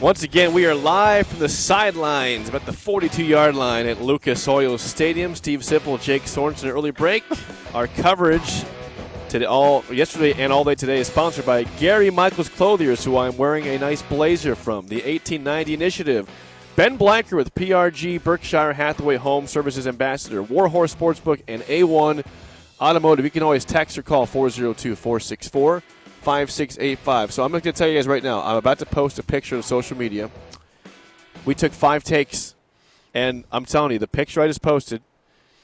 Once again, we are live from the sidelines about the 42 yard line at Lucas Oil Stadium. Steve Sipple, Jake Sorensen, early break. Our coverage today, all yesterday and all day today is sponsored by Gary Michaels Clothiers, who I'm wearing a nice blazer from. The 1890 Initiative. Ben Blanker with PRG Berkshire Hathaway Home Services Ambassador, Warhorse Sportsbook, and A1 Automotive. You can always text or call 402 464 5685. So I'm going to tell you guys right now, I'm about to post a picture on social media. We took five takes, and I'm telling you, the picture I just posted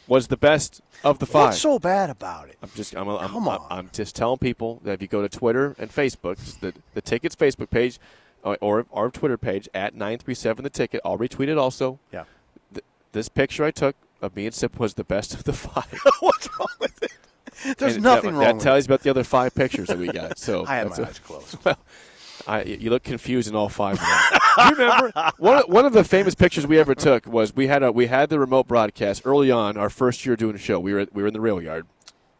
was the best of the five. What's so bad about it? I'm just I'm, I'm, Come I'm, on. I'm just telling people that if you go to Twitter and Facebook, the the tickets Facebook page uh, or, or our Twitter page at 937 the ticket, I'll retweet it also. Yeah. Th- this picture I took of me and Sip was the best of the five. What's wrong with it? There's And nothing that, wrong That tells you about the other five pictures that we got. So. I had that's my eyes closed. well, I, you look confused in all five. Of them. You remember one of, one of the famous pictures we ever took was we had a we had the remote broadcast early on our first year doing a show. We were we were in the rail yard,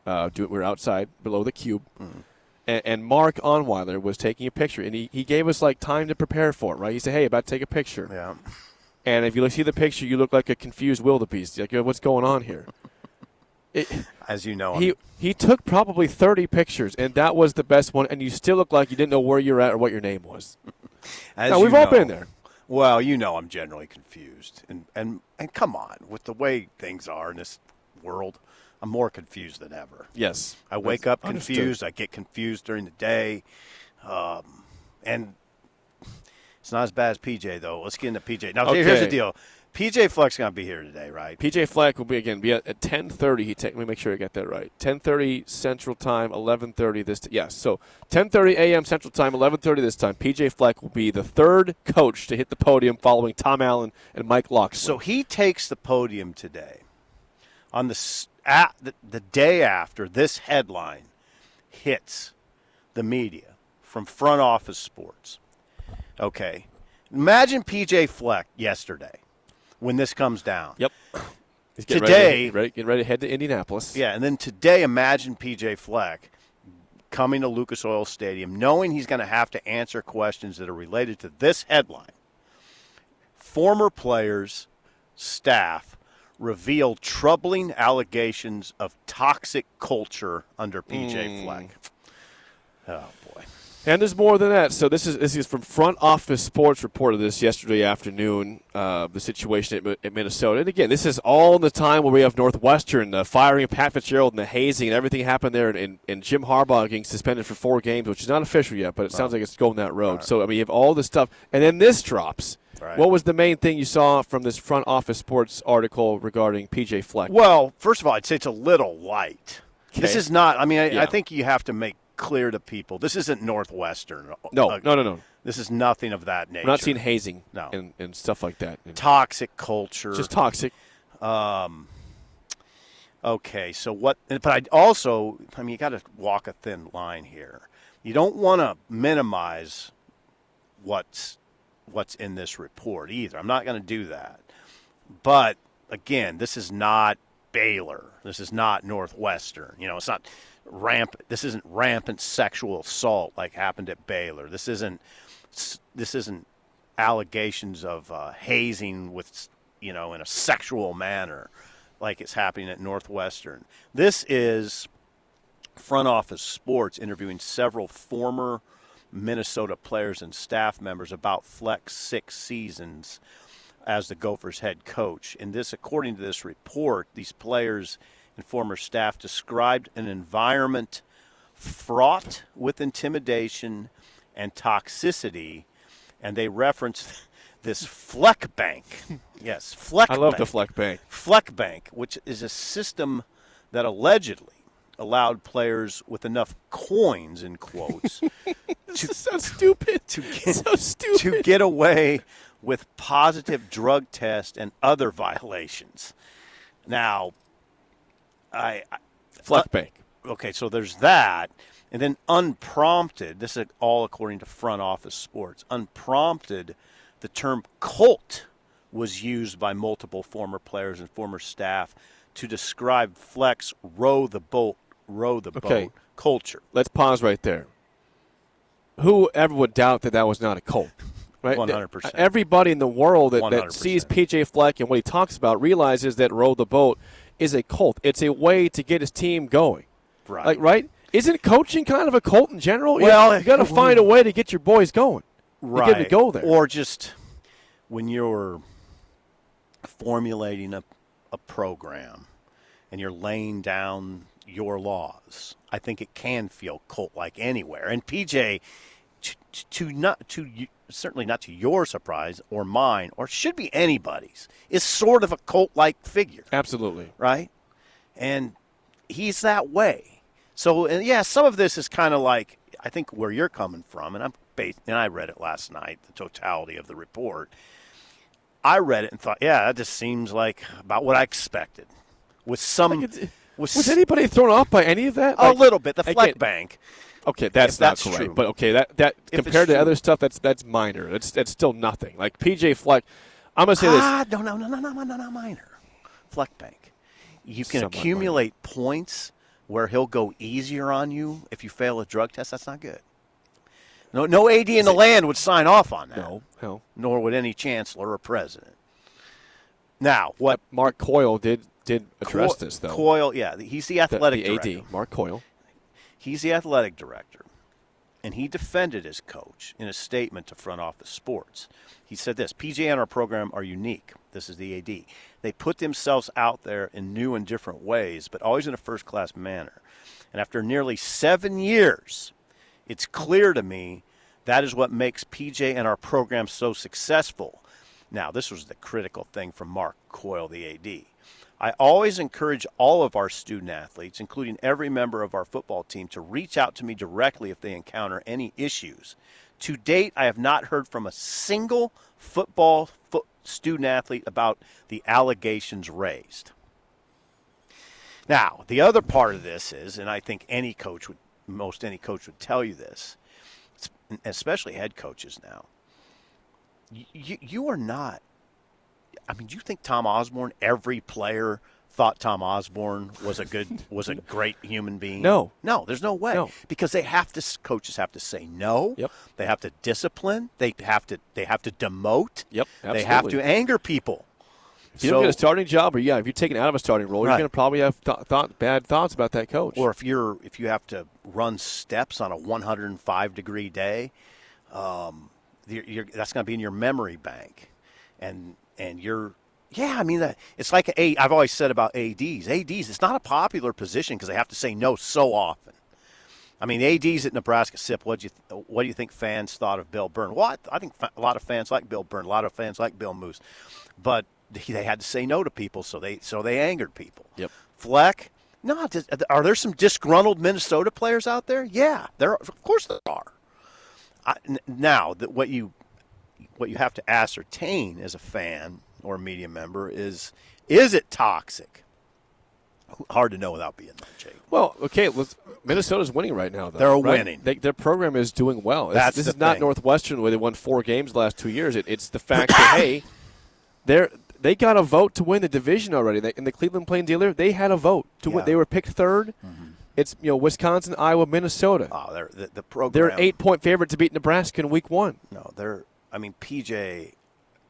uh, do, we were outside below the cube, and, and Mark Onweiler was taking a picture, and he, he gave us like time to prepare for it. Right? He said, "Hey, about to take a picture," Yeah. and if you look, see the picture, you look like a confused wildebeest. Like, what's going on here? It, As you know, he I'm- he took probably 30 pictures, and that was the best one. And you still look like you didn't know where you're at or what your name was. as no, you we've all know- been there. Well, you know, I'm generally confused, and and and come on, with the way things are in this world, I'm more confused than ever. Yes, I wake That's up understood. confused. I get confused during the day, um, and it's not as bad as PJ though. Let's get into PJ. Now, here's the deal: PJ Fleck's gonna be here today, right? PJ Fleck will be again be at, at 10:30. He take. Let me make sure I get that right. 10:30 Central Time, 11:30 this. T- yes, so 10:30 a.m. Central Time, 11:30 this time. PJ Fleck will be the third coach to hit the podium, following Tom Allen and Mike Locksley. So he takes the podium today on the at the, the day after this headline hits the media from front office sports. Okay. Imagine PJ Fleck yesterday when this comes down. Yep. He's getting Today- ready, ready, getting ready to head to Indianapolis. Yeah, and then today imagine PJ Fleck coming to Lucas Oil Stadium knowing he's going to have to answer questions that are related to this headline. Former players, staff reveal troubling allegations of toxic culture under PJ hmm. Fleck. Oh boy. And there's more than that. So this is this is from Front Office Sports reported this yesterday afternoon. Uh, the situation at, at Minnesota, and again, this is all in the time where we have Northwestern uh, firing of Pat Fitzgerald and the hazing and everything happened there, and, and Jim Harbaugh getting suspended for four games, which is not official yet, but it sounds like it's going that road. So I mean, you have all this stuff, and then this drops. Right. What was the main thing you saw from this Front Office Sports article regarding PJ Fleck? Well, first of all, I'd say it's a little light. This is not. I mean, I, Yeah. I think you have to make clear to people. This isn't Northwestern. No, Uh, no, no, no. This is nothing of that nature. We're not seeing hazing No. and, and stuff like that. Toxic culture. just toxic. okay, so what? But I also, I mean, you got to walk a thin line here. You don't want to minimize what's what's in this report either. I'm not going to do that. But again, this is not Baylor. This is not Northwestern. You know, it's not rampant. This isn't rampant sexual assault like happened at Baylor. This isn't. This isn't allegations of uh, hazing with you know in a sexual manner like it's happening at Northwestern. This is front office sports interviewing several former Minnesota players and staff members about Fleck's six seasons as the Gophers head coach. And this, according to this report, these players and former staff described an environment fraught with intimidation and toxicity, and they referenced this Fleck Bank. Yes, Fleck. I love the Fleck Bank. Fleck Bank, which is a system that allegedly allowed players with enough coins in quotes This is so stupid. to get so stupid. to get away with positive drug tests and other violations. Now, I, I Fleck uh, bank. okay, so there's that. And then unprompted, this is all according to front office sports, unprompted, the term cult was used by multiple former players and former staff to describe Fleck's row the boat, row the Okay. boat culture. Let's pause right there. Who ever would doubt that that was not a cult? Right? 100%. Uh, everybody in the world that, that sees PJ Fleck and what he talks about realizes that row the boat is a cult. It's a way to get his team going. Right. Like, right? Isn't coaching kind of a cult in general? Well, you, got to find a way to get your boys going. To right. get them to go there. Or just when you're formulating a, a program and you're laying down your laws, I think it can feel cult like anywhere. And PJ, to, to not to certainly not to your surprise or mine or should be anybody's, is sort of a cult like figure Absolutely. right? And he's that way. So, and yeah, some of this is kind of like I think where you're coming from, and I'm based, and I read it last night, the totality of the report. I read it and thought, yeah, that just seems like about what I expected. With some, Like with Was anybody thrown off by any of that? a little bit, the Fleck Bank. Okay, that's, that's not correct. True. But okay, that that if compared to true. other stuff, that's that's minor. That's that's still nothing. Like PJ Fleck, I'm gonna say ah, this. No, no, no, no, no, no, no, minor. Fleck Bank. You can Somewhat accumulate minor. points where he'll go easier on you if you fail a drug test. That's not good. No, no AD in the land would sign off on that. No, no. Nor would any chancellor or president. Now, what Mark Coyle did did address this though. Coyle, yeah, he's the athletic the, the AD, director. Mark Coyle. He's the athletic director, and he defended his coach in a statement to Front Office Sports. He said this PJ and our program are unique. This is the AD. They put themselves out there in new and different ways, but always in a first class manner. And after nearly seven years, it's clear to me that is what makes PJ and our program so successful. Now, this was the critical thing from Mark Coyle, the AD. I always encourage all of our student athletes, including every member of our football team, to reach out to me directly if they encounter any issues. To date, I have not heard from a single football fo- student athlete about the allegations raised. Now, the other part of this is, and I think any coach would, most any coach would tell you this, especially head coaches now. You, you are not I mean, do you think Tom Osborne, every player thought Tom Osborne was a good, was a great human being? No. no, there's no way No. because they have to. Coaches have to say no. Yep. They have to discipline. They have to. They have to demote. Yep, They have to anger people. If you don't get a starting job, or yeah, if you're taken out of a starting role, Right. you're going to probably have th- thought bad thoughts about that coach. or if you're if you have to run steps on a 105 degree day, um, you're, you're, that's going to be in your memory bank, and and you're yeah. I mean, that, it's like a. I've always said about ads. Ads, it's not a popular position because they have to say no so often. I mean, ads at Nebraska SIP. What do you what do you think fans thought of Bill Byrne? Well, I, I think a lot of fans like Bill Byrne. A lot of fans like Bill Moos, but they had to say no to people, so they so they angered people. Yep. Fleck. No, are there some disgruntled Minnesota players out there? Yeah, there. Are, of course there are. I, now, that what you what you have to ascertain as a fan or a media member is is it toxic? Hard to know without being there, Jake. well, okay, let's, Minnesota's winning right now. Though, They're right? winning. They, their program is doing well. This- That's this is not. Northwestern where they won four games the last two years. It, it's the fact that hey, they're they got a vote to win the division already. They, in the Cleveland Plain Dealer, they had a vote to Yeah. win. They were picked 3rd mm-hmm. It's you know Wisconsin, Iowa, Minnesota. Oh, they're, the, the program. They're an eight point favorite to beat Nebraska in Week One. No, they're. I mean, PJ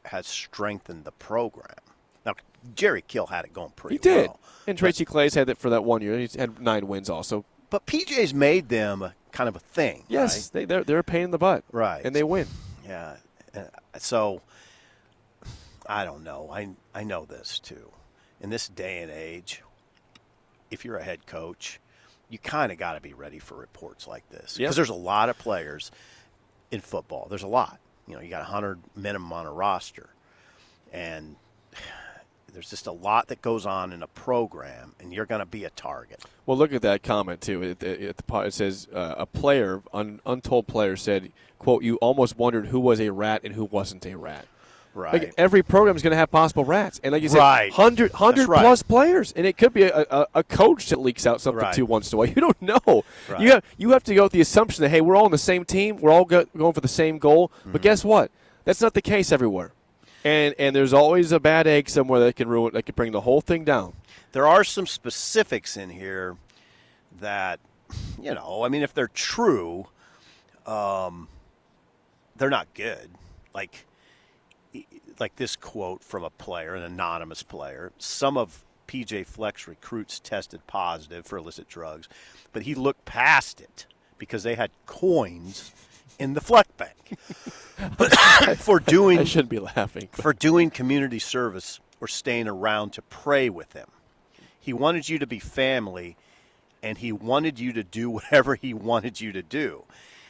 has strengthened the program. Now, Jerry Kill had it going pretty He did. well. And Tracy Claeys had it for that one year. He's had nine wins also. But PJ's made them kind of a thing. Yes, they, they're they're a pain in the butt. Right. And they win. Yeah. Uh, So I don't know. I I know this too. In this day and age, if you're a head coach, you kind of got to be ready for reports like this because Yeah. there's a lot of players in football. There's a lot. You know, you got 100 minimum on a roster, and there's just a lot that goes on in a program, and you're going to be a target. Well, look at that comment too. At the po- it says uh, a player, un, untold player, said, "quote You almost wondered who was a rat and who wasn't a rat." Right. Like every program is going to have possible rats, and like you said, Right. 100, 100 right. plus players, and it could be a, a, a coach that leaks out something Right. too once in a while. You don't know. Right. You have you have to go with the assumption that hey, we're all on the same team, we're all go, going for the same goal. Mm-hmm. But guess what? That's not the case everywhere, and and there's always a bad egg somewhere that can ruin that can bring the whole thing down. there are some specifics in here that, you know, I mean, if they're true, um, they're not good. Like, like this quote from a player, an anonymous player. Some of PJ Fleck's recruits tested positive for illicit drugs, but he looked past it because they had coins in the Fleck bank for doing I shouldn't be laughing. for doing community service or staying around to pray with him. He wanted you to be family, and he wanted you to do whatever he wanted you to do.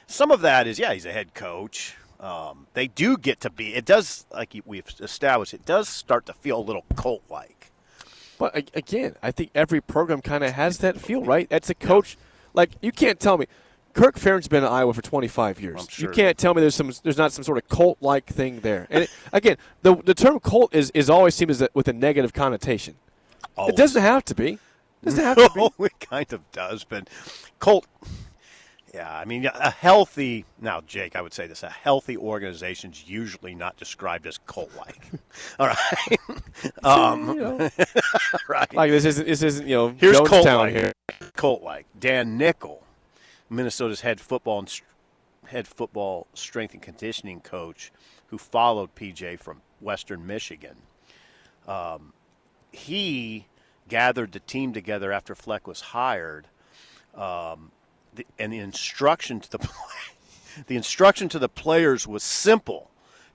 Some of that is, yeah, he's a head coach. Um, they do get to be. It does, like we've established, it does start to feel a little cult-like. But again, I think every program kind of has that feel, right? That's a coach. Like you can't tell me. Kirk Ferentz been in Iowa for 25 years. I'm sure. You can't tell me there's some there's not some sort of cult like thing there. And it, again, the the term cult is is always seen as a, with a negative connotation. Always. It doesn't have to be. It doesn't have to be. It kind of does, but Colt. Yeah, I mean, a healthy now, Jake. I would say this: a healthy organization is usually not described as cult-like. All right, um, You know, right. like this isn't this isn't you know Here's Jonestown cult-like. here. Cult-like. Dan Nichol, Minnesota's head football and head football strength and conditioning coach, who followed PJ from Western Michigan. Um, he gathered the team together after Fleck was hired, um, the, and the instruction to the the instruction to the players was simple: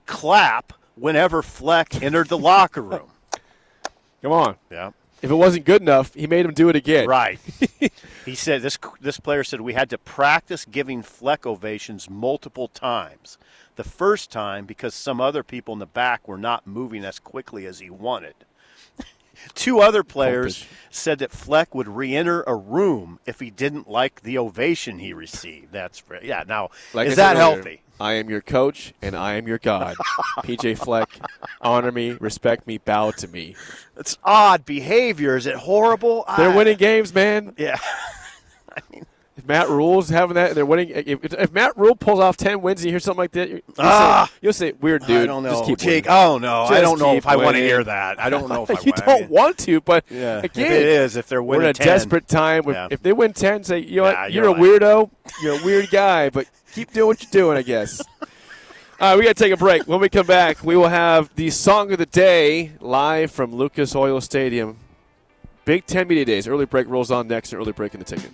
clap whenever Fleck entered the locker room. Come on. Yeah. If it wasn't good enough, he made him do it again. Right. he said this this player said we had to practice giving Fleck ovations multiple times. The first time because some other people in the back were not moving as quickly as he wanted. Two other players said that Fleck would re-enter a room if he didn't like the ovation he received. That's yeah. Now Like is that earlier, healthy? I am your coach and I am your God. PJ Fleck, honor me, respect me, bow to me. It's odd behavior. Is it horrible? They're I- winning games, man. Yeah. If Matt Rhule's having that, they're winning. If, if Matt Rhule pulls off ten wins and you hear something like that, you'll, Ah! say, you'll say, "Weird dude." I don't know. Just keep Jake, winning." oh no, I don't know if I want to hear that. I don't know if I you want. don't want to, but Yeah, again, if it is, if they're winning. we're in a 10. desperate time. If, Yeah. if they win ten, say, "You know what? you're You're, a weirdo. You're a weird guy, but keep doing what you're doing." I guess. All right, we got to take a break. When we come back, we will have the song of the day live from Lucas Oil Stadium. Big Ten Media Days. Early break rolls on next, and early break in the ticket.